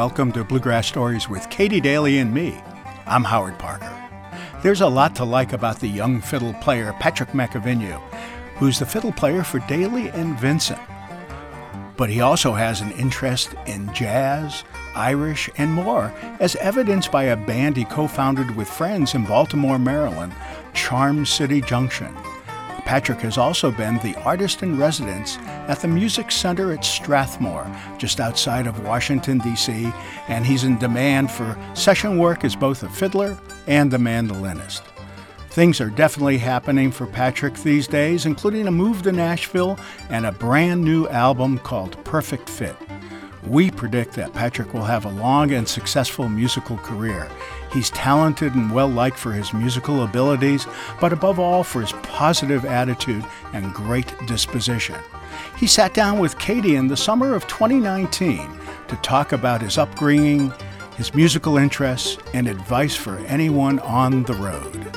welcome to Bluegrass Stories with Katie Daly and me. I'm Howard Parker. There's a lot to like about the young fiddle player Patrick McAvinue, who's the fiddle player for Dailey and Vincent. But he also has an interest in jazz, Irish, and more, as evidenced by a band he co founded with friends in Baltimore, Maryland, Charm City Junction. Patrick has also been the artist in residence at the Music Center at Strathmore, just outside of Washington, D.C., and he's in demand for session work as both a fiddler and a mandolinist. Things are definitely happening for Patrick these days, including a move to Nashville and a brand new album called Perfect Fit. We predict that Patrick will have a long and successful musical career. He's talented and well liked for his musical abilities, but above all for his positive attitude and great disposition. He sat down with Katie in the summer of 2019 to talk about his upbringing, his musical interests, and advice for anyone on the road.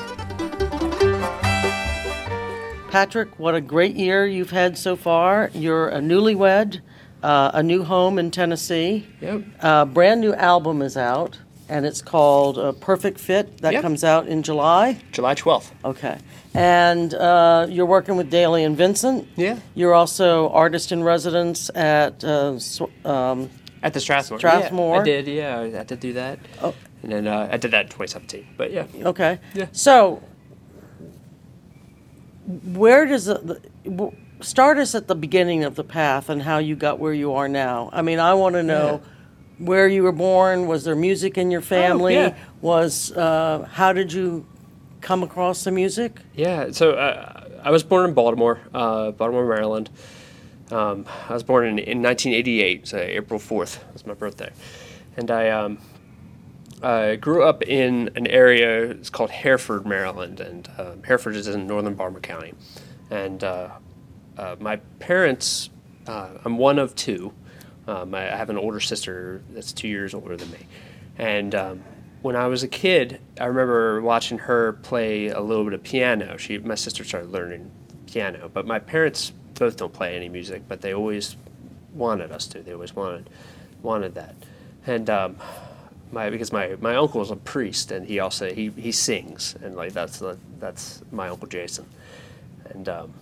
Patrick, what a great year you've had so far. You're a newlywed, uh, a new home in Tennessee. Yep. A brand new album is out, and it's called uh, Perfect Fit. That Yep. comes out in July. July 12th. Okay. And uh, you're working with Dailey and Vincent. Yeah. You're also artist in residence at uh, Sw- um, At the Strathmore. Strathmore? Yeah, I did, yeah. I did do that. Oh. And then uh, I did that in 2017. But yeah. Okay. Yeah. So, where does the- w- start us at the beginning of the path and how you got where you are now? I mean, I want to know where you were born. Was there music in your family? yeah. Was uh, how did you come across the music? Yeah, so uh, I was born in Baltimore, uh, Baltimore, Maryland. Um, I was born in, in 1988, so April 4th was my birthday. And I, um, I grew up in an area, it's called Hereford, Maryland, and um, Hereford is in northern Baltimore County. And uh, uh, my parents, uh, I'm one of two. Um, I have an older sister that's two years older than me. And um, when I was a kid, I remember watching her play a little bit of piano. She, my sister started learning piano, but my parents both don't play any music, but they always wanted us to. They always wanted wanted that. And um, my because my my uncle is a priest, and he also he, he sings, and like that's that's my uncle Jason. And um,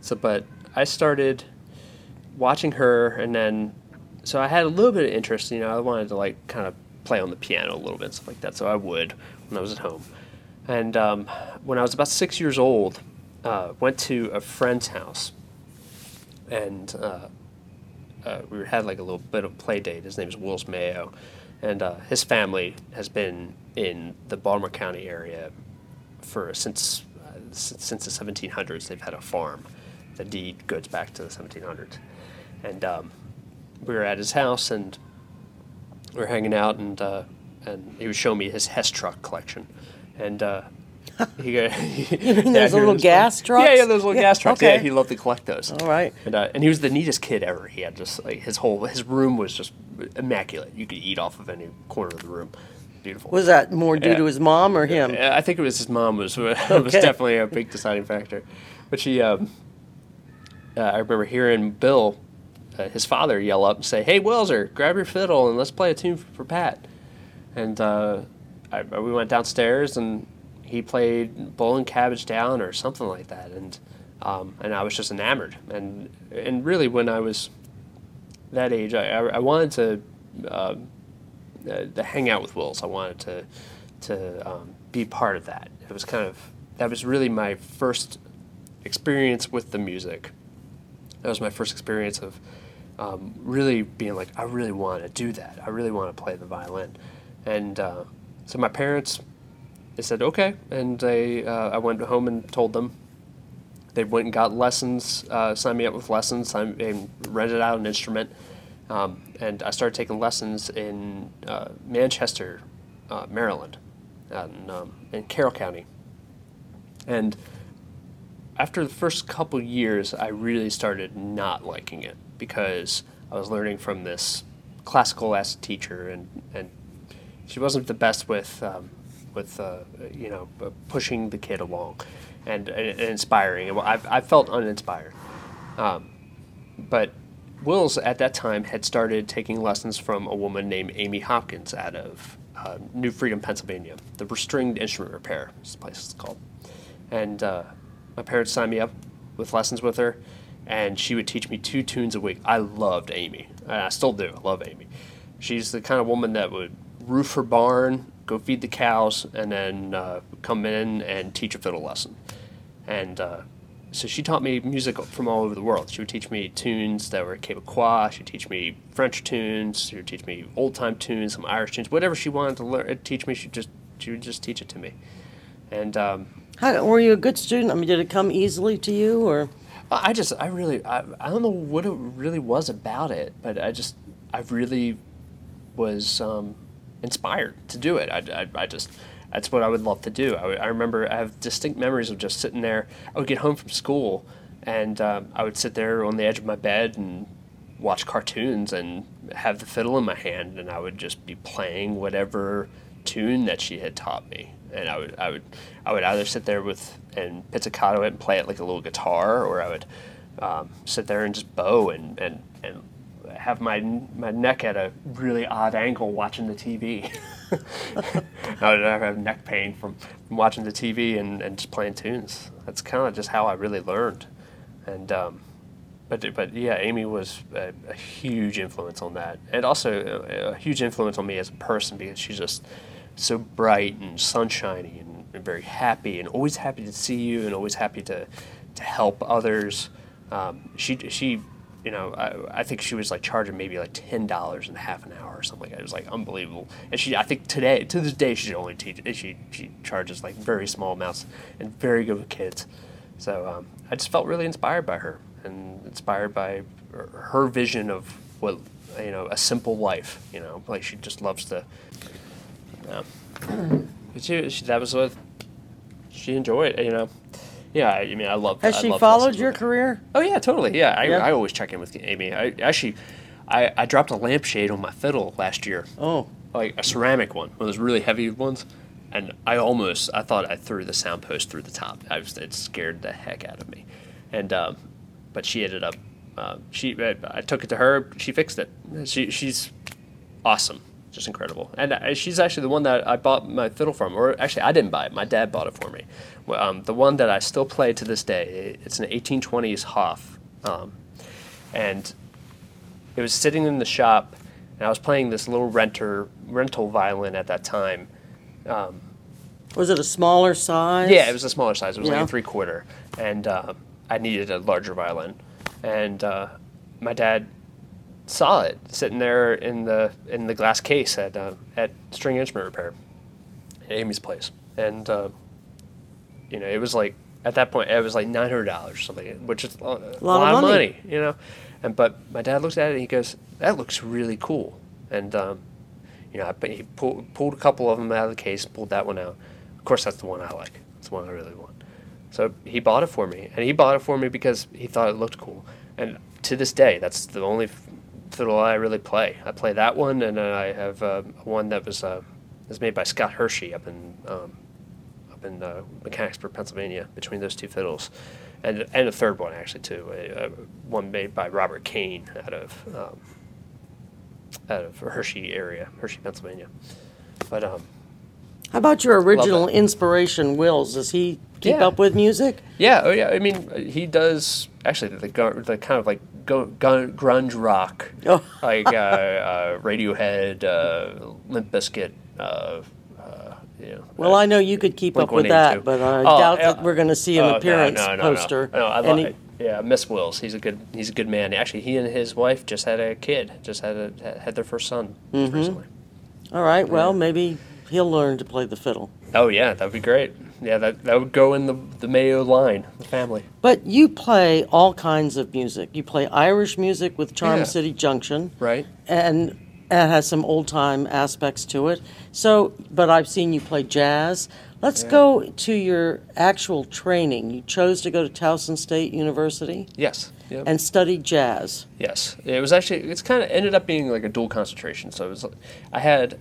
so, but I started watching her, and then so I had a little bit of interest. You know, I wanted to like kind of play on the piano a little bit, and stuff like that. So I would when I was at home. And um, when I was about six years old, uh, went to a friend's house, and uh, uh, we had like a little bit of play date. His name is Wills Mayo, and uh, his family has been in the Baltimore County area for since uh, since, since the 1700s. They've had a farm. The deed goes back to the 1700s, and um, we were at his house and we were hanging out, and uh, and he was showing me his Hess truck collection, and. Uh, he got, you mean those little gas Yeah, trucks? yeah, those little Yeah, gas trucks. okay. Yeah, he loved to collect those. All right. And, uh, and he was the neatest kid ever. He had just like his whole his room was just immaculate. You could eat off of any corner of the room. Beautiful. Was that more due Yeah. to his mom or him? I think it was his mom was was definitely a big deciding factor. But she, um, uh, I remember hearing Bill, uh, his father, yell up and say, "Hey, Welser, grab your fiddle and let's play a tune for Pat." And uh, I, we went downstairs and he played Bowling Cabbage Down or something like that, and um, and I was just enamored. And and really, when I was that age, I, I, I wanted to. Uh, uh, to hang out with Wills. I wanted to to um, be part of that. It was kind of that was really my first experience with the music. That was my first experience of um, really being like, I really want to do that. I really want to play the violin, and uh, so my parents they said okay, and they uh, I went home and told them. They went and got lessons, uh, signed me up with lessons, and rented out an instrument. Um, and I started taking lessons in uh, Manchester, uh, Maryland, and, um, in Carroll County. And after the first couple years, I really started not liking it because I was learning from this classical ass teacher, and, and she wasn't the best with um, with uh, you know uh, pushing the kid along and, and, inspiring. And I, felt uninspired. Um, but Wills at that time had started taking lessons from a woman named Amy Hopkins out of uh, New Freedom, Pennsylvania. The Stringed Instrument Repair is the place it's called. And uh, my parents signed me up with lessons with her, and she would teach me two tunes a week. I loved Amy. and I still do. I love Amy. She's the kind of woman that would roof her barn, go feed the cows, and then uh, come in and teach a fiddle lesson. And uh, so she taught me music from all over the world. She would teach me tunes that were Quebecois. She'd teach me French tunes. She would teach me old time tunes, some Irish tunes, whatever she wanted to learn, teach me. She just she would just teach it to me. And um, How, were you a good student? I mean, did it come easily to you, or I just I really I, I don't know what it really was about it, but I just I really was um, inspired to do it. I, I, I just that's what I would love to do. I, I remember I have distinct memories of just sitting there. I would get home from school and um, I would sit there on the edge of my bed and watch cartoons and have the fiddle in my hand and I would just be playing whatever tune that she had taught me. And I would I would I would either sit there with and pizzicato it and play it like a little guitar, or I would um, sit there and just bow and, and, and have my my neck at a really odd angle watching the TV. I would have neck pain from, from watching the TV and, and just playing tunes. That's kind of just how I really learned. And um, but but yeah, Amy was a, a huge influence on that, and also a, a huge influence on me as a person because she's just so bright and sunshiny and, very happy and always happy to see you and always happy to to help others. Um, she she you know I, I think she was like charging maybe like ten dollars a half an hour or something like that. It was like unbelievable. And she I think today to this day she only teach she she charges like very small amounts and very good with kids. So um, I just felt really inspired by her and inspired by her vision of what you know a simple life. You know, like she just loves to. Yeah. But she, she, that was what she enjoyed. You know, yeah. I, I mean, I love. has I she love followed your career? Oh yeah, totally. Yeah, I, Yeah. I always check in with Amy. I actually, I, I dropped a lampshade on my fiddle last year Oh, like a ceramic one, one of those really heavy ones, and I almost I thought I threw the sound post through the top. I was it scared the heck out of me, and um, but she ended up uh, she I, I took it to her. She fixed it. She she's awesome, just incredible, and uh, she's actually the one that I bought my fiddle from, or actually I didn't buy it. My dad bought it for me. Um, the one that I still play to this day. It's an 1820s Hopf, um, and it was sitting in the shop, and I was playing this little renter rental violin at that time. was it a smaller size? Yeah, it was a smaller size. It was like a three quarter, and uh, I needed a larger violin. And uh, my dad saw it sitting there in the in the glass case at uh, at String Instrument Repair, at Amy's place, and uh, you know it was like at that point it was like nine hundred dollars or something, which is a lot, of money. you know. And but my dad looks at it and he goes, "That looks really cool." And um, you know, I, he pulled, pulled a couple of them out of the case, pulled that one out. Of course, that's the one I like. It's the one I really want. So he bought it for me, and he bought it for me because he thought it looked cool. And to this day, that's the only fiddle I really play. I play that one, and I have uh, one that was uh, was made by Scott Hershey up in um, up in uh, Mechanicsburg, Pennsylvania. Between those two fiddles, and and a third one actually too, a, a, one made by Robert Kane out of um, out of Hershey area, Hershey, Pennsylvania. But um, How about your original inspiration, Wills? Does he keep Yeah. up with music? Yeah, oh yeah. I mean, uh, he does actually the the kind of like go, grunge rock, Oh. like uh, uh, Radiohead, uh, Limp Bizkit. You know, Well, uh, I know you could keep up with that, but I Oh, doubt that we're going to see an Oh, appearance no, no, no. poster. No, I love, yeah, Miss Wills. He's a good. He's a good man. Actually, he and his wife just had a kid. Just had a had their first son Mm-hmm. recently. All right, well, maybe he'll learn to play the fiddle. Oh yeah, that'd be great. Yeah, that that would go in the the Mayo line, the family. But you play all kinds of music. You play Irish music with Charm Yeah. City Junction, Right. and it has some old time aspects to it. So, but I've seen you play jazz. Let's go to your actual training. You chose to go to Towson State University Yes. Yep. and study jazz. Yes, it was actually. It's kind of ended up being like a dual concentration. So it was. I had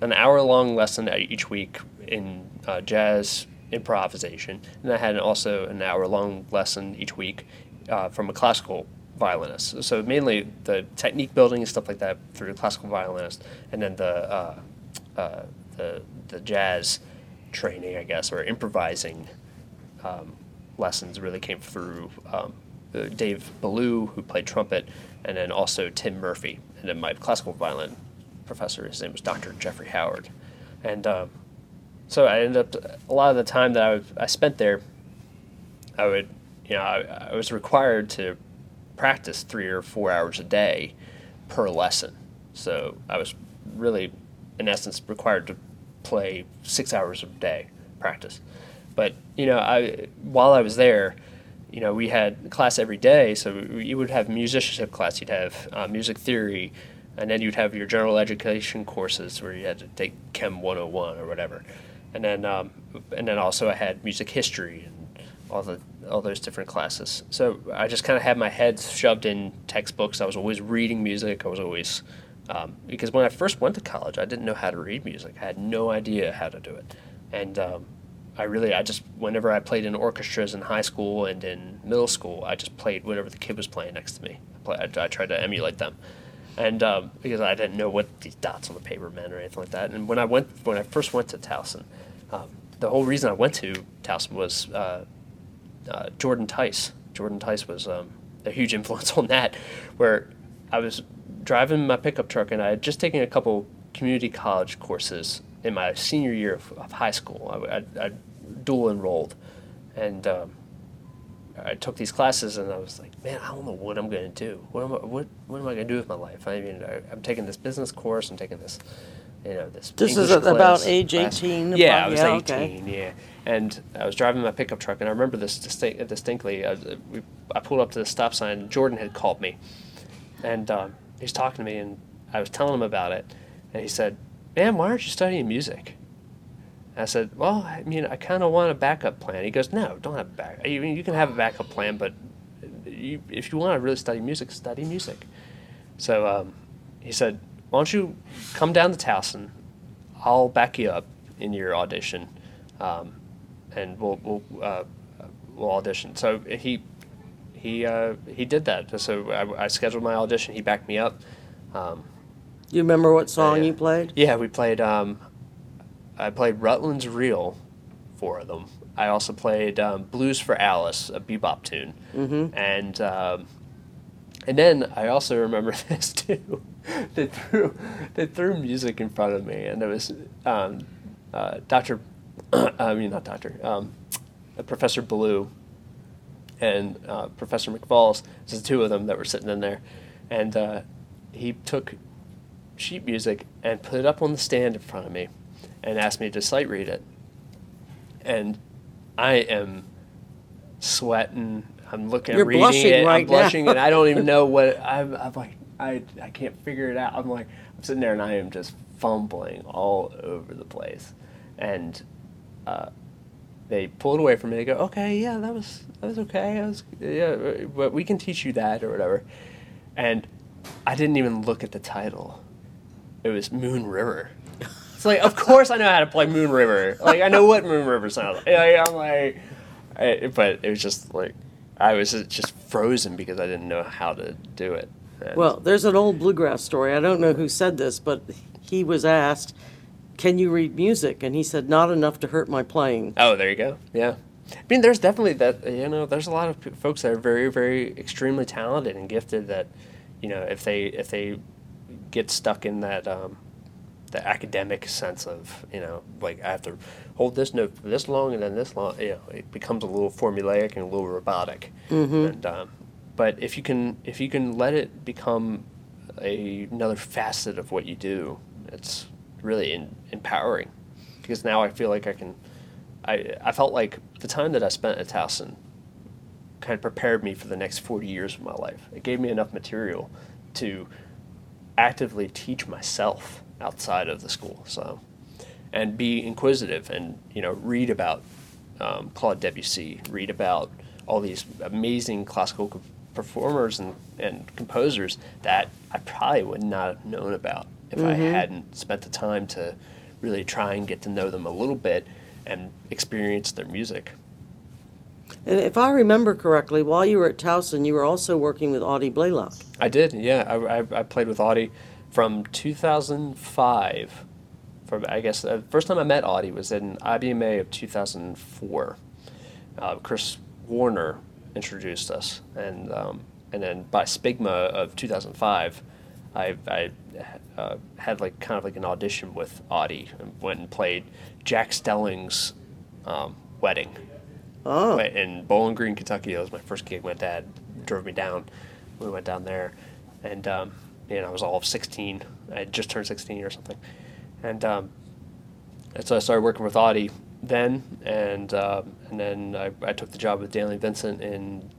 an hour long lesson each week in uh, jazz improvisation, and I had also an hour long lesson each week uh, from a classical violinist. So mainly the technique building and stuff like that for the classical violinist, and then the uh, uh, the the jazz training, I guess, or improvising um, lessons really came through um, Dave Ballou, who played trumpet, and then also Tim Murphy, and then my classical violin professor, his name was Dr. Jeffrey Howard, and um, so I ended up a lot of the time that I, I spent there, I would, you know, I, I was required to practice three or four hours a day per lesson. So I was really, in essence, required to play six hours a day practice. But you know, I while I was there, you know, we had class every day. So you would have musicianship class, you'd have uh, music theory, and then you'd have your general education courses where you had to take Chem 101 or whatever, and then um, and then also I had music history and all the all those different classes. So I just kind of had my head shoved in textbooks. I was always reading music. I was always um, because when I first went to college, I didn't know how to read music. I had no idea how to do it, and um, I really I just whenever I played in orchestras in high school and in middle school, I just played whatever the kid was playing next to me. I, play, I, I tried to emulate them, and um, because I didn't know what these dots on the paper meant or anything like that. And when I went when I first went to Towson, um, the whole reason I went to Towson was uh, uh, Jordan Tice. Jordan Tice was um, a huge influence on that, where I was driving my pickup truck and I had just taken a couple community college courses in my senior year of, of high school. I, I, I dual enrolled, and um, I took these classes, and I was like, man, I don't know what I'm going to do. What am I, what, what am I going to do with my life? I mean, I, I'm taking this business course. I'm taking this, you know, this. This is English about age class. 18, Yeah, I was yeah, 18. okay. Yeah, and I was driving my pickup truck, and I remember this distinct, distinctly. I, we, I pulled up to the stop sign. Jordan had called me, and um, he was talking to me, and I was telling him about it, and he said, "Man, why aren't you studying music?" I said, "Well, I mean, I kind of want a backup plan." He goes, "No, don't have a back. You, you can have a backup plan, but you, if you want to really study music, study music." So um, he said, "Why don't you come down to Towson? I'll back you up in your audition, um, and we'll we'll uh, we'll audition." So he he uh, he did that. So I, I scheduled my audition. He backed me up. Um, You remember what song yeah. you played? yeah, we played. Um, I played Rutland's Reel, four of them. I also played um, Blues for Alice, a bebop tune, mm-hmm. and um, and then I also remember this too. they threw they threw music in front of me, and it was um, uh, Doctor. I mean, not Doctor. Um, uh, Professor Ballou and uh, Professor McFalls. There's the two of them that were sitting in there, and uh, he took sheet music and put it up on the stand in front of me, and asked me to sight read it. And I am sweating. I'm looking, You're I'm reading blushing it. right I'm blushing, now. and I don't even know what I'm. I'm like, I, I can't figure it out. I'm like, I'm sitting there and I am just fumbling all over the place, and uh, they pulled away from me. They go, okay, yeah, that was that was okay. I was yeah, but we can teach you that or whatever. And I didn't even look at the title. It was Moon River. It's like, of course I know how to play Moon River. Like I know what Moon River sounds like. Like, I'm like, I, but it was just like I was just frozen because I didn't know how to do it. And- Well, there's an old bluegrass story. I don't know who said this, but he was asked, "Can you read music?" And he said, "Not enough to hurt my playing." Oh, there you go. Yeah. I mean, there's definitely that, you know, there's a lot of p- folks that are very, very extremely talented and gifted that, you know, if they, if they get stuck in that, um, the academic sense of, you know, like I have to hold this note for this long and then this long, you know, it becomes a little formulaic and a little robotic. And, um, but if you can, if you can let it become a, another facet of what you do, it's really in, empowering because now I feel like I can, I, I felt like the time that I spent at Towson kind of prepared me for the next 40 years of my life. It gave me enough material to actively teach myself outside of the school. So, and be inquisitive and, you know, read about um, Claude Debussy, read about all these amazing classical co- performers and, and composers that I probably would not have known about if I hadn't spent the time to really try and get to know them a little bit and experience their music. And if I remember correctly, while you were at Towson, you were also working with Audie Blaylock. I did, yeah. I, I, I played with Audie from 2005. From I guess the first time I met Audie was in IBMA of 2004. Uh, Chris Warner introduced us, and um, and then by SPBGMA of 2005, I, I uh, had like kind of like an audition with Audie and went and played Jack Stelling's um, wedding Oh, in Bowling Green, Kentucky. That was my first gig. My dad drove me down. We went down there, and um, you know, I was all of 16. I had just turned 16 or something, and um, and so I started working with Audie then, and um and then I, I took the job with and Vincent in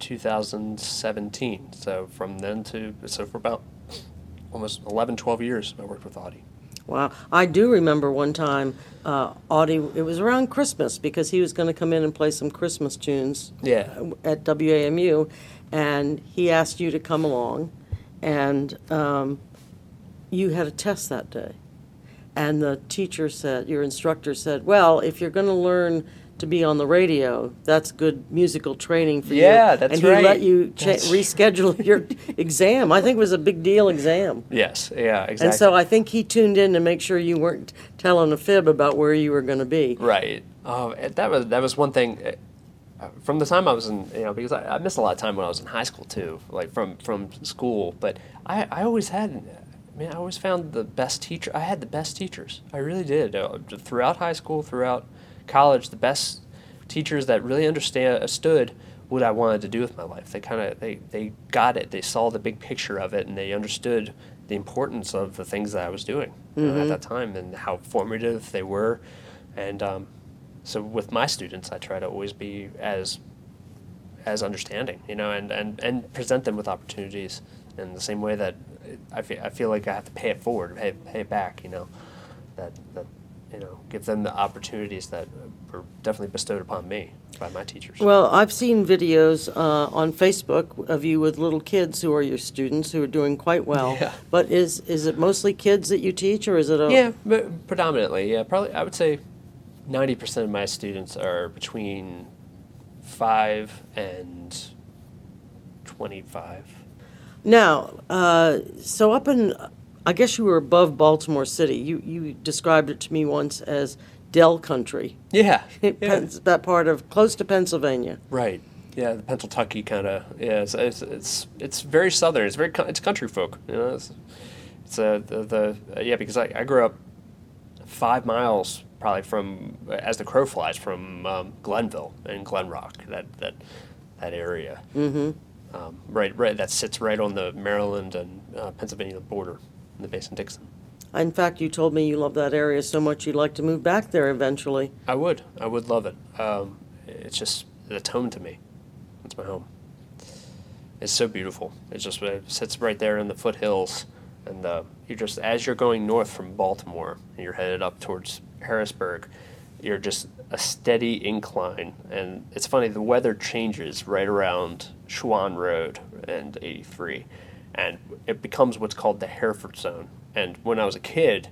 2017. So from then to so for about almost 11, 12 years, I worked with Audie. wow. I do remember one time, uh, Audie, it was around Christmas because he was going to come in and play some Christmas tunes Yeah. at WAMU, and he asked you to come along, and um, you had a test that day. And the teacher said, your instructor said, well, if you're going to learn to be on the radio, that's good musical training for you. Yeah, that's And he let you cha- That's- reschedule your exam. I think it was a big deal exam. Yes. Yeah. Exactly. And so I think he tuned in to make sure you weren't telling a fib about where you were going to be. Right. Oh, that was that was one thing. uh, From the time I was in, you know, because I, I missed a lot of time when I was in high school too, like from from school. But I, I always had, I mean, I always found the best teacher. I had the best teachers. I really did. Uh, throughout high school, throughout college, the best teachers that really understand understood what I wanted to do with my life. They kind of they they got it. They saw the big picture of it, and they understood the importance of the things that I was doing you know, at that time and how formative they were. And um, so with my students, I try to always be as as understanding, you know, and, and, and present them with opportunities in the same way that I feel, I feel like I have to pay it forward, pay, pay it back, you know, that, that, you know, give them the opportunities that were definitely bestowed upon me by my teachers. Well, I've seen videos uh, on Facebook of you with little kids who are your students who are doing quite well. Yeah. But is is it mostly kids that you teach, or is it a Yeah, but predominantly, yeah. Probably, I would say, ninety percent of my students are between five and twenty-five. Now, uh, so up in, I guess you were above Baltimore City. You you described it to me once as Dell Country. Yeah, yeah. That part of close to Pennsylvania. right. Yeah, the Pennsylvania kind of. Yeah, it's, it's it's it's very southern. It's very it's country folk. You know, it's it's uh, the the yeah because I, I grew up five miles probably from as the crow flies from um, Glenville and Glen Rock that that that area. Mm-hmm. Um, right, right. That sits right on the Maryland and uh, Pennsylvania border in the Mason Dixon. In fact, you told me you love that area so much you'd like to move back there eventually. I would. I would love it. Um, it's just it's home to me. It's my home. It's so beautiful. It just it sits right there in the foothills, and uh, you're just as you're going north from Baltimore, and you're headed up towards Harrisburg. You're just a steady incline, and it's funny. The weather changes right around Schwann Road and 83, and it becomes what's called the Hereford Zone. And when I was a kid,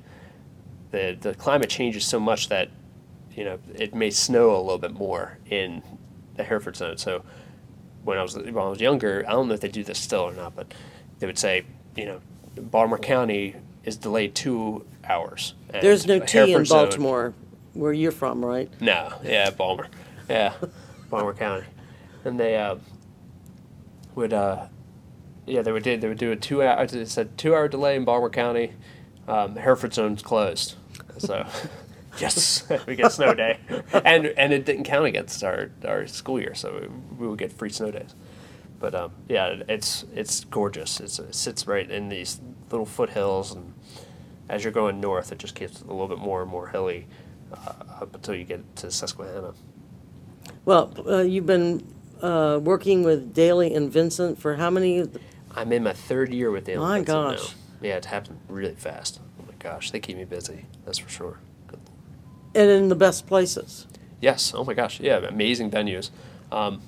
the the climate changes so much that you know it may snow a little bit more in the Hereford zone. So when I was when I was younger, I don't know if they do this still or not, but they would say you know Baltimore County is delayed two hours. and There's no T in Hereford zone- Baltimore, where you're from, right? no, yeah, Balmer, yeah, Balmer County, and they uh, would uh, yeah they would do they would do a two hour it said two hour delay in Balmer County, um, Hereford zone's closed, so yes. we get snow day, and and it didn't count against our our school year, so we, we would get free snow days, but um, yeah it's it's gorgeous. It's, it sits right in these little foothills and as you're going north it just gets a little bit more and more hilly uh, up until you get to Susquehanna. Well, uh, you've been uh, working with Dailey and Vincent for how many? I'm in my third year with Dale My Vincent gosh. now. Yeah, it happened really fast. Oh my gosh, they keep me busy. That's for sure. And in the best places. Yes. Oh my gosh. Yeah, amazing venues. Um,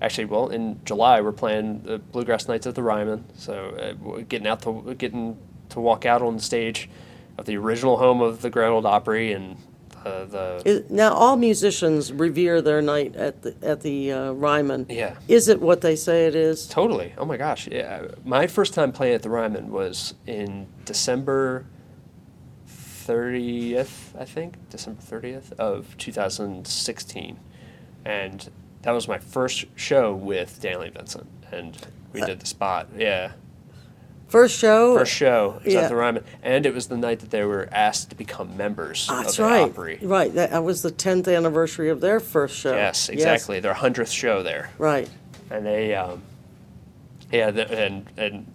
actually, well, in July we're playing the Bluegrass Nights at the Ryman. So uh, we're getting out to getting to walk out on the stage of the original home of the Grand Ole Opry and Uh, the Is, now, all musicians revere their night at the at the uh, Ryman. Yeah. Is it what they say it is? Totally. Oh my gosh. Yeah. My first time playing at the Ryman was in December 30th, I think, December 30th of 2016. And that was my first show with Dailey Vincent. And we did the spot. Yeah. First show. First show Yeah. at the Ryman. And it was the night that they were asked to become members That's of the right. Opry. Right. That, that was the 10th anniversary of their first show. Yes, exactly. Their 100th show there. Right. and they um, yeah the, and and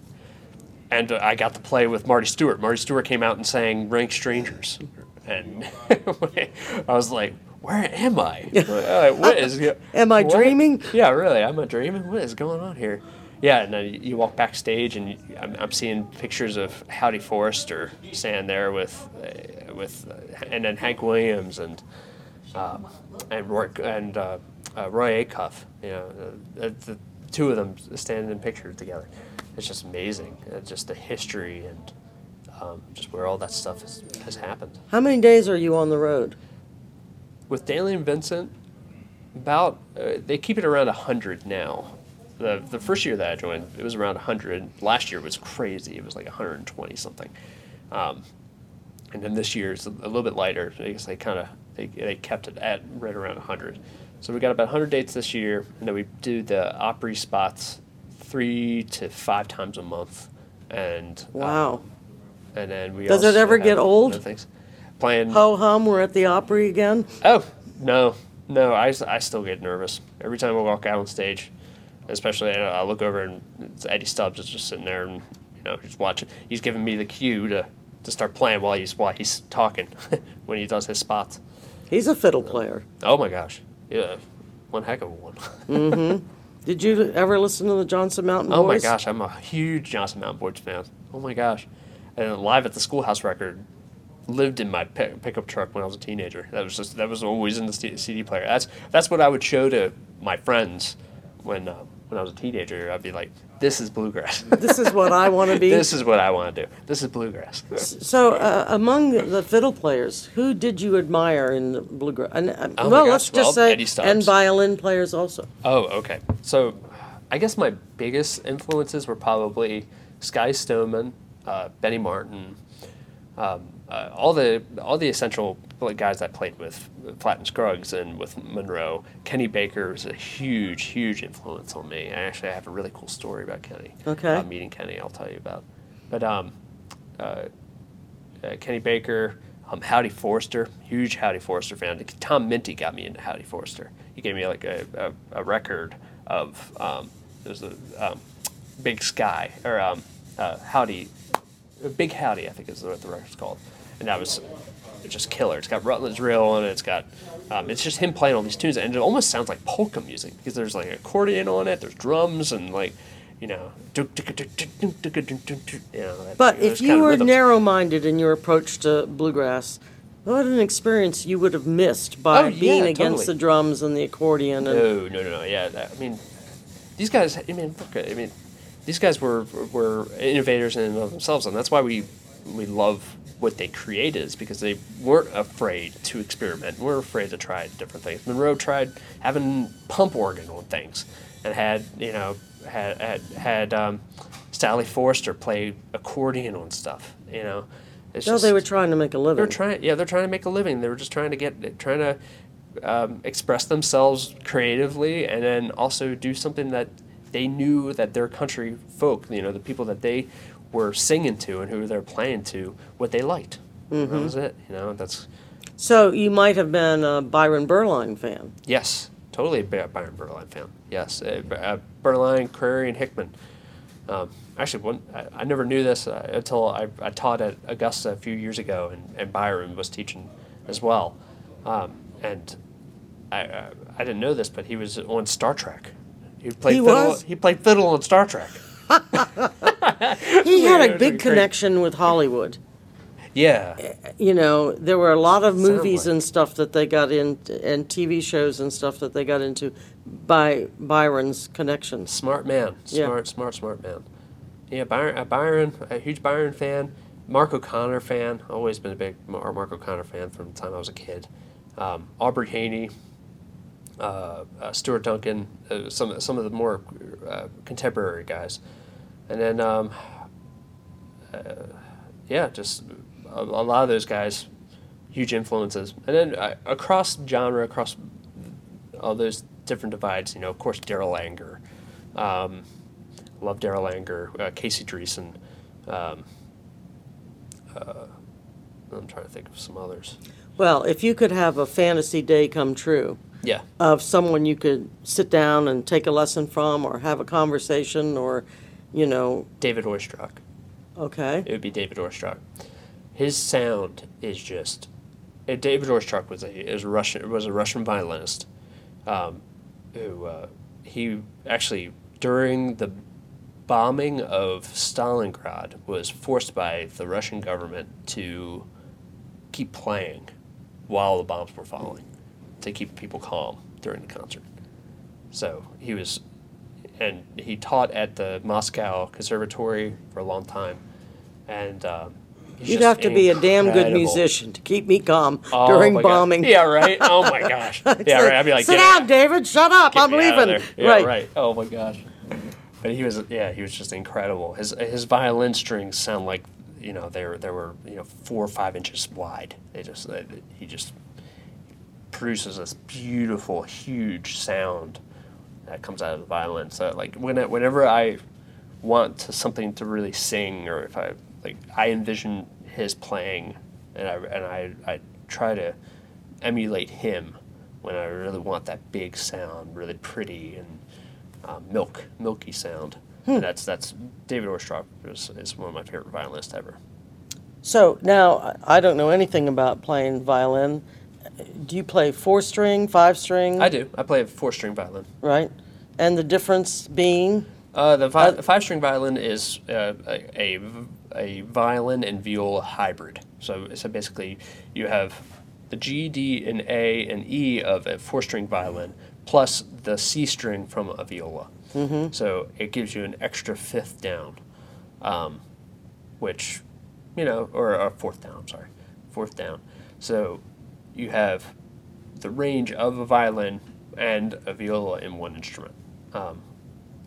and I got to play with Marty Stuart. Marty Stuart came out and sang "Rank Strangers," and I was like, "Where am I? Uh, what is? Am I what? dreaming? Yeah, really. Am I dreaming? What is going on here?" Yeah, and then you walk backstage, and I'm, I'm seeing pictures of Howdy Forrester standing there with, uh, with, uh, and then Hank Williams and um, and Roy and uh, uh, Roy Acuff. You know, uh, the two of them standing in pictures together. It's just amazing. Uh, just the history and um, just where all that stuff has, has happened. How many days are you on the road? With Dailey and Vincent, about uh, they keep it around hundred now. The the first year that I joined, it was around hundred. Last year was crazy. It was like 120 something. Um, and then this year it's a, a little bit lighter. I guess they kind of they, they kept it at right around 100. So we got about 100 dates this year, and then we do the Opry spots three to five times a month. And Wow. um, and then we Does it ever get old? Things. Playing Ho hum, we're at the Opry again. Oh no, no! I, I still get nervous every time I walk out on stage, especially I, I look over and it's Eddie Stubbs is just sitting there and you know he's watching. He's giving me the cue to, to start playing while he's while he's talking when he does his spots. He's a fiddle player. Oh my gosh, yeah, one heck of a one. Did you ever listen to the Johnson Mountain oh my gosh, I'm a huge Johnson Mountain Boys fan. Oh my gosh, and live at the Schoolhouse record. Lived in my pick, pickup truck when I was a teenager. That was just that was always in the CD player. That's that's what I would show to my friends when uh, when I was a teenager. I'd be like, "This is bluegrass. This is what I want to be. this is what I want to do. This is bluegrass." So, uh, among the fiddle players, who did you admire in the bluegrass? And, uh, Oh well, let's just well, say, and violin players also. Oh, okay. So, I guess my biggest influences were probably Scotty Stoneman, uh, Benny Martin, um, uh, all the all the essential guys I played with, Flatt and Scruggs, and with Monroe. Kenny Baker was a huge, huge influence on me. I actually I have a really cool story about Kenny. Okay. Uh, meeting Kenny, I'll tell you about. But um, uh, uh, Kenny Baker, um, Howdy Forrester, huge Howdy Forrester fan. Tom Mindte got me into Howdy Forrester. He gave me like a, a, a record of um, there's a um, Big Sky or um, uh, Howdy, Big Howdy I think is what the record's called, and that was just killer. It's got Rutland's Reel on it. It's got um, it's just him playing all these tunes, and it almost sounds like polka music because there's like an accordion on it, there's drums, and like you know, you know. But if you were narrow-minded in your approach to bluegrass, what an experience you would have missed by Oh, yeah, being against totally. the drums and the accordion. And No, no, no, no. Yeah, that, I mean, these guys. I mean, look. I mean, these guys were were innovators in and of themselves, and that's why we we love what they created is because they weren't afraid to experiment. weren't afraid to try different things. Monroe tried having pump organ on things, and had you know had had had um, Sally Forrester play accordion on stuff. You know, it's no, just, they were trying to make a living. they're trying. Yeah, they're trying to make a living. They were just trying to get, trying to um, express themselves creatively, and then also do something that they knew that their country folk, you know, the people that they were singing to and who they're playing to, what they liked. That was it. You know, that's So you might have been a Byron Berline fan. yes, totally a Byron Berline fan. Yes, uh, uh, Berline, Crary, and Hickman. Um, actually, one I, I never knew this uh, until I, I taught at Augusta a few years ago, and, and Byron was teaching as well. Um, and I, I I didn't know this, but he was on Star Trek. He played He fiddle. was? He played fiddle on Star Trek. He had a it was big great. connection with Hollywood. Yeah, You know, there were a lot of movies like- and stuff that they got in, and TV shows and stuff that they got into by Byron's connections. smart man. Yeah. Smart, smart, smart man. Yeah, Byron. Uh, Byron, a huge Byron fan. Mark O'Connor fan. Always been a big Mar- Mark O'Connor fan from the time I was a kid. Um, Aubrey Haynie, uh, uh, Stuart Duncan, uh, some some of the more uh, contemporary guys, and then um, uh, yeah, just a, a lot of those guys, huge influences, and then uh, across genre, across all those different divides. You know, of course, Darol Anger, um, love Darol Anger, Casey Driessen. Um, I'm trying to think of some others. Well, if you could have a fantasy day come true Yeah. of someone you could sit down and take a lesson from or have a conversation or, you know, David Oistrakh. okay. It would be David Oistrakh. His sound is just. uh, David Oistrakh was a is Russian was a Russian violinist, um, who uh, he actually during the bombing of Stalingrad was forced by the Russian government to keep playing while the bombs were falling to keep people calm during the concert. So he was, and he taught at the Moscow Conservatory for a long time, and um, he's You'd just have to be a damn good incredible. musician to keep me calm Oh during my God. bombing. Yeah, right. Oh my gosh. yeah, right. I'd be like, sit "Get down, out- David. Shut up. get I'm me out of leaving. there." Yeah, right. Oh my gosh. But he was, yeah, he was just incredible. His his violin strings sound like, you know, they were they were you know four or five inches wide. They just they, he just produces this beautiful, huge sound that comes out of the violin. So like when it, whenever I want to, something to really sing, or if I like, I envision his playing, and I and I I try to emulate him when I really want that big sound, really pretty and uh, milk milky sound. And that's that's David Oistrakh is, is one of my favorite violinists ever. So now I don't know anything about playing violin. Do you play four string, five string? I do. I play a four string violin. Right. And the difference being, Uh, the, vi- Uh, five string violin is uh, a, a, a violin and viola hybrid. So, so basically, you have the G, D, and A and E of a four string violin plus the C string from a viola. Mm-hmm. So it gives you an extra fifth down, um, which, you know, or a fourth down, sorry, fourth down. So you have the range of a violin and a viola in one instrument. Um,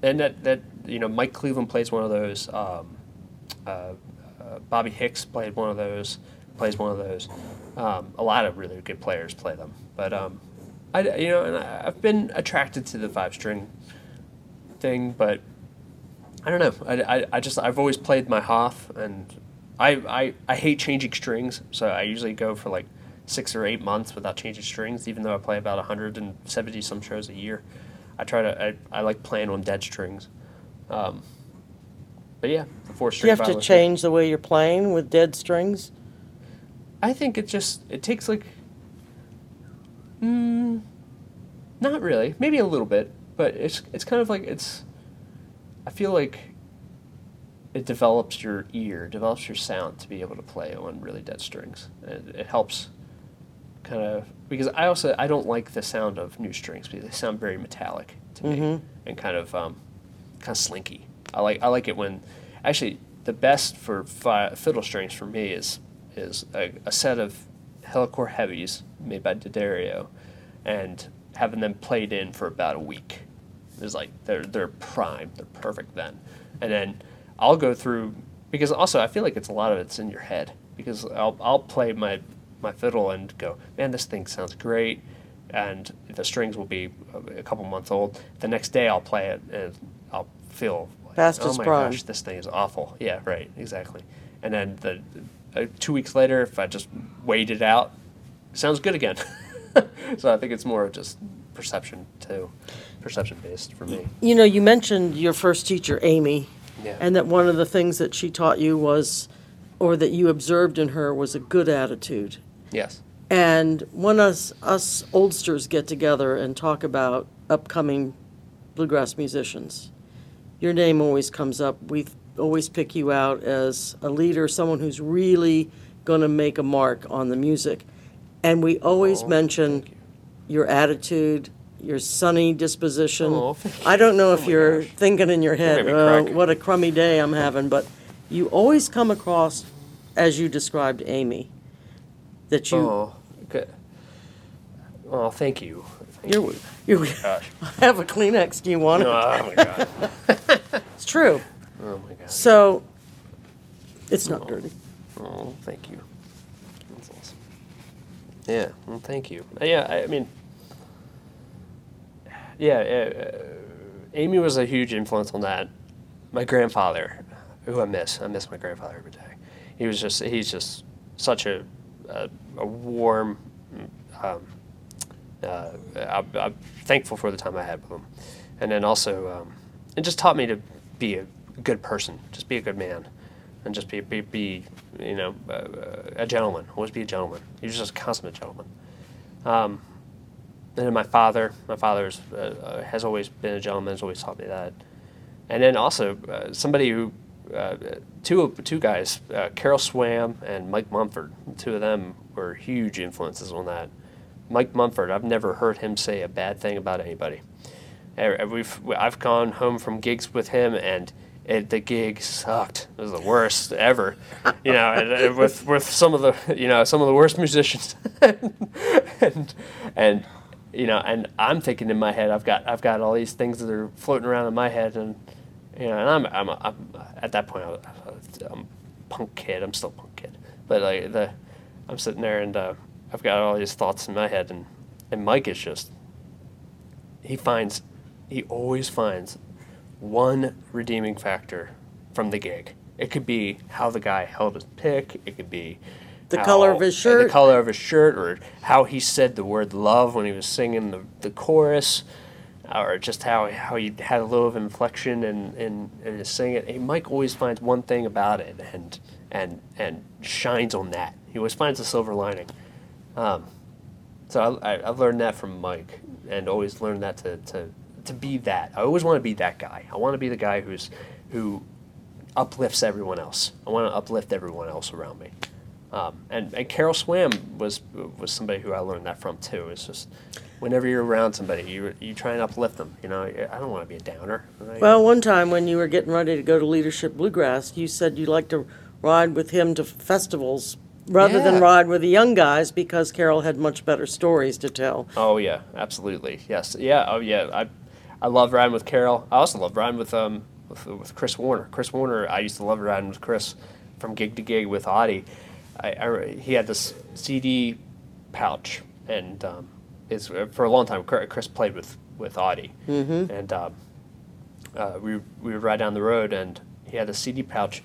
and that, that you know Mike Cleveland plays one of those. Um, uh, uh, Bobby Hicks played one of those. Plays one of those. Um, a lot of really good players play them, but um, I you know and I, I've been attracted to the five string thing, but I don't know. I, I, I just I've always played my Hopf, and I, I I hate changing strings, so I usually go for like six or eight months without changing strings, even though I play about 170 some shows a year. I try to I, I like playing on dead strings. Um, but yeah, the four do string. you have to change the way you're playing with dead strings? I think it just it takes like, mm, not really, maybe a little bit, but it's it's kind of like it's. I feel like. It develops your ear, develops your sound to be able to play on really dead strings. It, it helps, kind of because I also I don't like the sound of new strings because they sound very metallic to me and kind of um, kind of slinky. I like I like it when actually the best for fi- fiddle strings for me is is a, a set of Helicore heavies made by D'Addario, and having them played in for about a week. Is like they're they're prime, they're perfect then, and then I'll go through because also I feel like it's a lot of it's in your head because I'll I'll play my my fiddle and go, man, this thing sounds great, and the strings will be a couple months old. The next day I'll play it and I'll feel like, oh my prime. gosh, this thing is awful. Yeah, right, exactly. And then the uh, two weeks later, if I just wait it out, it sounds good again. so I think it's more of just perception too, perception based for me. You know, you mentioned your first teacher, Amy, Yeah. and that one of the things that she taught you was, or that you observed in her, was a good attitude. Yes. And when us us oldsters get together and talk about upcoming bluegrass musicians, your name always comes up. We always pick you out as a leader, someone who's really going to make a mark on the music. And we always Oh, mention thank you. your attitude, your sunny disposition. Oh, thank I don't know Oh if my you're gosh. thinking in your head, made me uh, crack. what a crummy day I'm having, but you always come across as you described Amy. That you, Oh, good. Oh, thank you. You're, you. you Gosh. have a Kleenex. Do you want it? Oh my god. It's true. Oh my god. So, it's not dirty. Oh, thank you. That's awesome. Yeah, well, thank you. Uh, Yeah, I, I mean, yeah, uh, uh, Amy was a huge influence on that. My grandfather, who I miss, I miss my grandfather every day. He was just, he's just such a, a, a warm, um, uh, I'm, I'm thankful for the time I had with him. And then also, um, it just taught me to be a good person, just be a good man, and just be, be, be you know, uh, a gentleman. Always be a gentleman. Was just a consummate gentleman. Um, and then my father, my father is, uh, uh, has always been a gentleman, has always taught me that. And then also uh, somebody who, uh, two two guys, uh, Carol Swam and Mike Munford. Two of them were huge influences on that. Mike Munford, I've never heard him say a bad thing about anybody. Uh, We've I've gone home from gigs with him and. It, the gig sucked. It was the worst ever, you know. And, and with with some of the you know some of the worst musicians, and and you know, and I'm thinking in my head, I've got I've got all these things that are floating around in my head, and you know, and I'm I'm, a, I'm at that point I'm, I'm a punk kid. I'm still a punk kid, but like the I'm sitting there and uh, I've got all these thoughts in my head, and and Mike is just he finds he always finds one redeeming factor from the gig. It could be how the guy held his pick. It could be The color of his shirt, the color of his shirt, or how he said the word love when he was singing the, the chorus, or just how how he had a little of inflection in in, in his singing. Hey, Mike always finds one thing about it and and and shines on that. He always finds a silver lining. Um, so I, I, I've learned that from Mike, and always learned that to, to, to be that. I always want to be that guy. I want to be the guy who's who uplifts everyone else. I want to uplift everyone else around me. Um, and, and Carol Swam was was somebody who I learned that from too. It's just whenever you're around somebody, you you try and uplift them. You know, I don't want to be a downer. right? Well, one time when you were getting ready to go to Leadership Bluegrass, you said you like to ride with him to festivals rather than ride with the young guys because Carol had much better stories to tell. Oh yeah, absolutely. Yes. Yeah. Oh yeah. I I love riding with Carol. I also love riding with um with, with Chris Warner. Chris Warner. I used to love riding with Chris from gig to gig with Audie. I, I he had this CD pouch and um, it's for a long time. Chris Chris played with with Audie mm-hmm. and um, uh, we we would ride down the road and he had a CD pouch.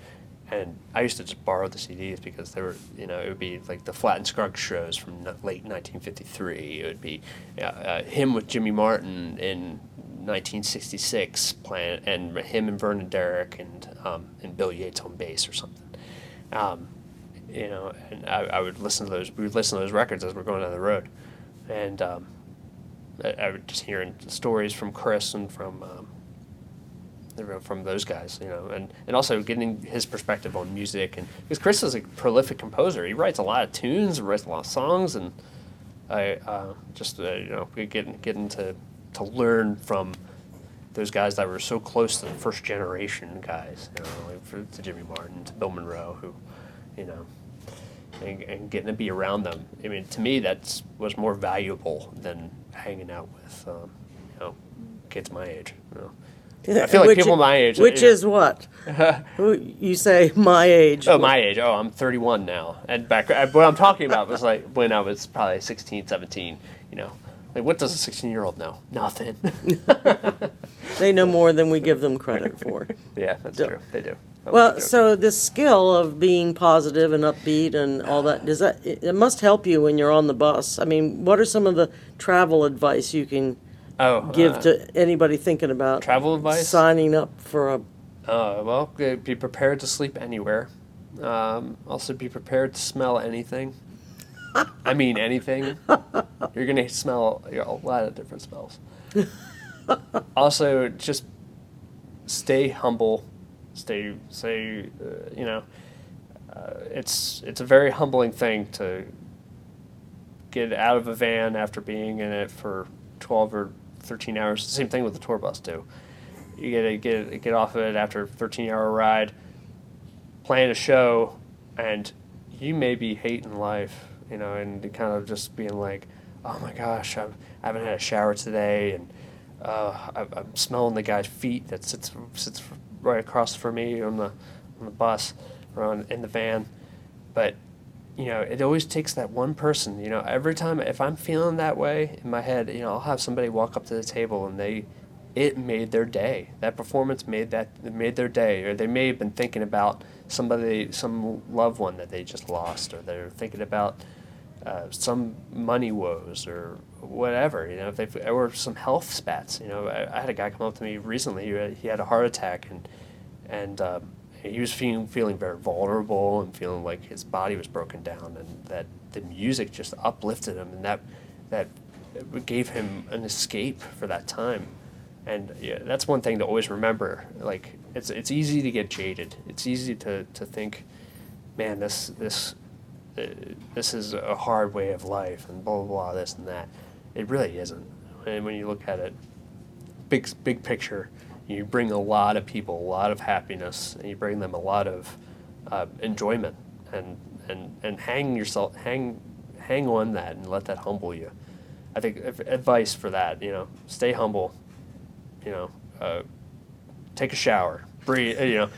And I used to just borrow the CDs because they were, you know, it would be like the Flatt and Scruggs shows from late 1953. It would be uh, uh, him with Jimmy Martin in 1966 playing, and him and Vernon Derrick and um, and Bill Yates on bass or something. Um, you know, and I, I would listen to those. We would listen to those records as we're going down the road, and um, I, I would just hearing stories from Chris and from um, from those guys, you know, and, and also getting his perspective on music, and because Chris is a prolific composer, he writes a lot of tunes, writes a lot of songs, and I uh, just uh, you know getting getting to to learn from those guys that were so close to the first generation guys, you know, like for, to Jimmy Martin, to Bill Monroe, who, you know, and, and getting to be around them. I mean, to me, that was more valuable than hanging out with, um, you know, kids my age. You know. I feel like Which people my age. Which you know- is what? You say my age. Oh, my age. Oh, I'm 31 now. And back, what I'm talking about was like when I was probably 16, 17, you know. Like, what does a 16 year old know? Nothing. They know more than we give them credit for. yeah, that's true. They do. Well, so this skill of being positive and upbeat and all that, does that, it it must help you when you're on the bus. I mean, what are some of the travel advice you can oh, give uh, to anybody thinking about travel advice? signing up for a, Uh, well, uh, be prepared to sleep anywhere. Um, also, be prepared to smell anything. I mean, anything. You're gonna smell you know, a lot of different smells. also, just stay humble. Stay, say, Uh, you know, uh, it's it's a very humbling thing to get out of a van after being in it for twelve or thirteen hours. The Same thing with the tour bus too you get get get off of it after a 13 hour ride, playing a show, and you may be hating life, you know, and kind of just being like, oh my gosh, I've, I haven't had a shower today, and uh, I, I'm smelling the guy's feet that sits sits right across from me on the on the bus or on, in the van, but you know, it always takes that one person. You know, every time if I'm feeling that way in my head, you know, I'll have somebody walk up to the table and they, it made their day. That performance made that made their day, or they may have been thinking about somebody, some loved one that they just lost, or they're thinking about uh, some money woes or whatever. You know, if they or some health spats. You know, I, I had a guy come up to me recently. He had, he had a heart attack and and. Um, he was feeling feeling very vulnerable and feeling like his body was broken down, and that the music just uplifted him, and that that gave him an escape for that time. And yeah, that's one thing to always remember. Like it's it's easy to get jaded. It's easy to, to think, man, this this uh, this is a hard way of life, and blah blah blah, this and that. It really isn't. And when you look at it, big big picture, you bring a lot of people a lot of happiness and you bring them a lot of uh, enjoyment and, and, and hang yourself hang hang on that and let that humble you i think advice for that you know stay humble you know uh, take a shower breathe you know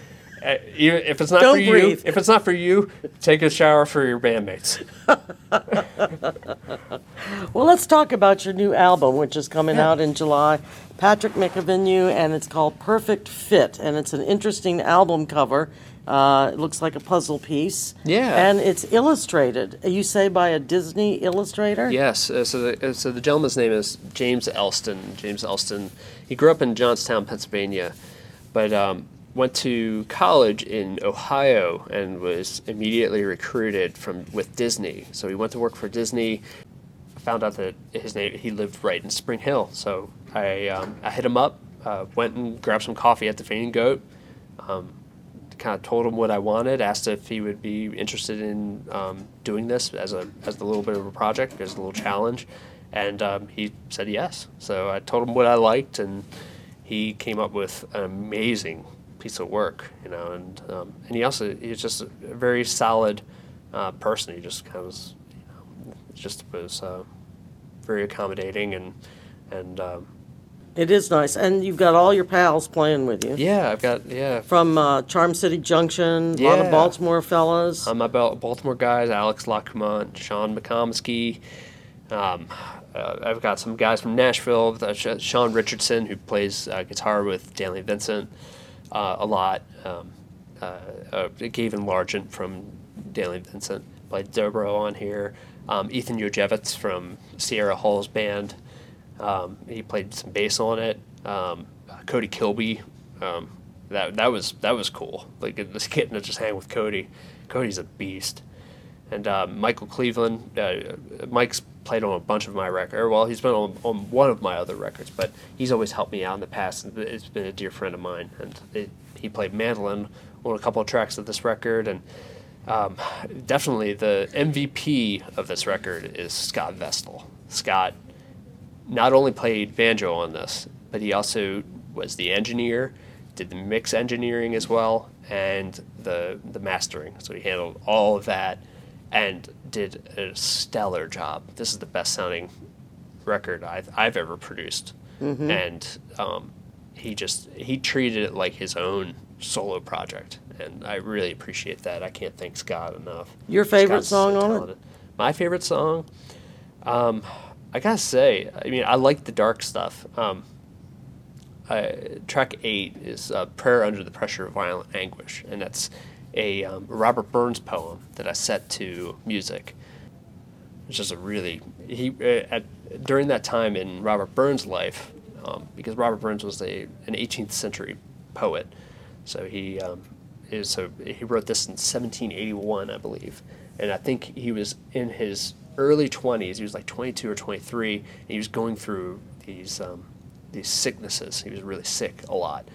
if it's not Don't for you if it's not for you take a shower for your bandmates Well, let's talk about your new album, which is coming out in July. Patrick McAvinue, and it's called Perfect Fit, and it's an interesting album cover. Uh, it looks like a puzzle piece. Yeah. And it's illustrated. You say by a Disney illustrator? Yes. Uh, so, the, uh, so the gentleman's name is James Elston. James Elston. He grew up in Johnstown, Pennsylvania, but um, went to college in Ohio and was immediately recruited from with Disney. So he went to work for Disney. Found out that his name he lived right in Spring Hill. So I um, I hit him up. Uh, went and grabbed some coffee at the Fainting Goat. Um, kind of told him what I wanted, asked if he would be interested in um, doing this as a as a little bit of a project, as a little challenge, and um, he said yes. So I told him what I liked, and he came up with an amazing piece of work, you know, and um, and he also he's just a very solid uh, person. He just kind of was, you know, just was uh, very accommodating and and um, It is nice. And you've got all your pals playing with you. yeah, I've got yeah From uh, Charm City Junction, a lot of Baltimore fellas. Um, my Bal- Baltimore guys, Alex Lacquement, Sean McComiskey. Um, uh, I've got some guys from Nashville, uh, Sean Richardson, who plays uh, guitar with Dailey Vincent uh, a lot. Um, uh, uh, Gavin Largent from Dailey Vincent played dobro on here. Um, Ethan Jodziewicz from Sierra Hull's band. Um, he played some bass on it. Um, Cody Kilby. Um, that that was that was cool. Like just getting to just hang with Cody. Cody's a beast. And uh, Michael Cleveland. Uh, Mike's played on a bunch of my records. Well, he's been on, on one of my other records, but he's always helped me out in the past. And it's been a dear friend of mine. And it, he played mandolin on a couple of tracks of this record. And um, definitely the MVP of this record is Scott Vestal. Scott not only played banjo on this, but he also was the engineer, did the mix engineering as well, and the the mastering. So he handled all of that and did a stellar job. This is the best sounding record I've I've ever produced, and um, he just he treated it like his own solo project, and I really appreciate that. I can't thank Scott enough. Your favorite Scott's song on it? My favorite song. Um, I gotta say, I mean, I like the dark stuff. Um, I, track eight is uh, "Prayer Under the Pressure of Violent Anguish," and that's a um, Robert Burns poem that I set to music. It's just a really he uh, at during that time in Robert Burns' life, um, because Robert Burns was a an 18th century poet, so he um, is so he wrote this in 1781, I believe, and I think he was in his early 20s. He was like 22 or 23, and he was going through these um, these sicknesses. He was really sick a lot,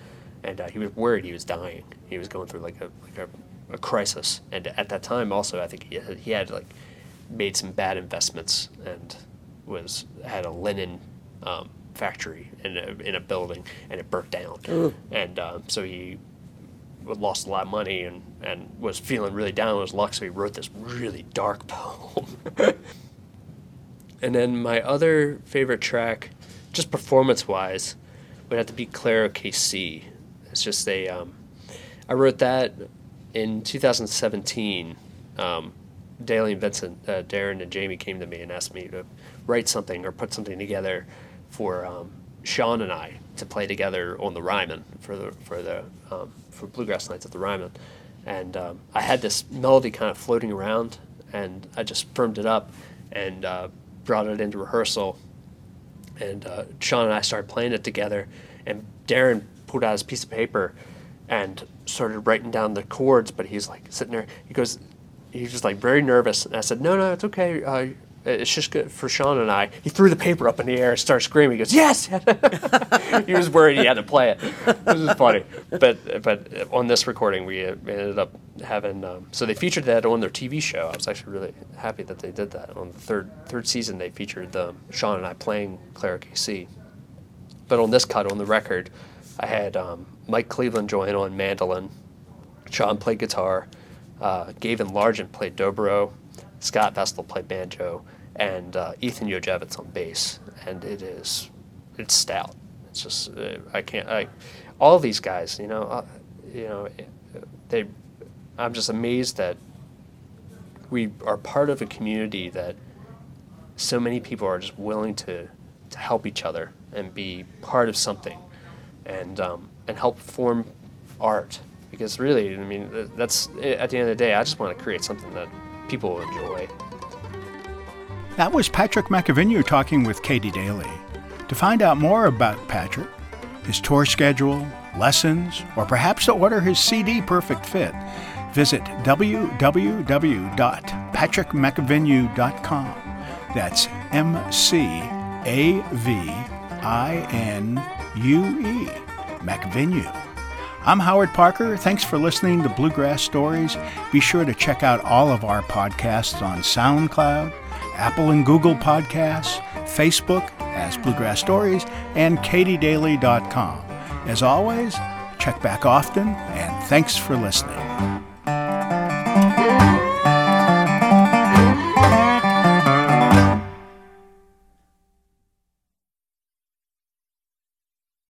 and uh, he was worried he was dying. He was going through like a like a, a crisis, and at that time also I think he had, he had like made some bad investments and was had a linen um, factory in a, in a building and it burnt down, and um, so he lost a lot of money and, and was feeling really down on his luck, so he wrote this really dark poem. and then my other favorite track, just performance wise, would have to be Claire KC. It's just a, um, I wrote that in 2017. Um, and Vincent, uh, Darren and Jamie came to me and asked me to write something or put something together for um, Sean and I to play together on the Ryman for the for the um, for Bluegrass Nights at the Ryman, and um, I had this melody kind of floating around, and I just firmed it up and uh, brought it into rehearsal, and uh, Sean and I started playing it together, and Darren pulled out his piece of paper, and started writing down the chords, but he's like sitting there. He goes, he's just like very nervous, and I said, no, no, it's okay. Uh, it's just good for Sean and I. He threw the paper up in the air and started screaming. He goes, "Yes!" he was worried he had to play it. This is funny, but but on this recording we ended up having. Um, so they featured that on their TV show. I was actually really happy that they did that on the third third season. They featured the, Sean and I playing Clara KC. But on this cut on the record, I had um, Mike Cleveland join on mandolin. Sean played guitar. Uh, Gavin Largent played dobro. Scott Vestal played banjo and uh, Ethan Jodziewicz on bass, and it is it's stout. It's just uh, I can't I all these guys, you know, uh, you know, they. I'm just amazed that we are part of a community that so many people are just willing to to help each other and be part of something, and um, and help form art. Because really, I mean, that's eh, at the end of the day, I just want to create something that people enjoy. That was Patrick McAvinue talking with Katie Daly. To find out more about Patrick, his tour schedule, lessons, or perhaps to order his CD Perfect Fit, visit www.patrickmcavinue.com. That's M C A V I N U E, McAvinue. I'm Howard Parker. Thanks for listening to Bluegrass Stories. Be sure to check out all of our podcasts on SoundCloud Apple and Google Podcasts, Facebook as Bluegrass Stories, and katiedaly.com. As always, check back often, and thanks for listening.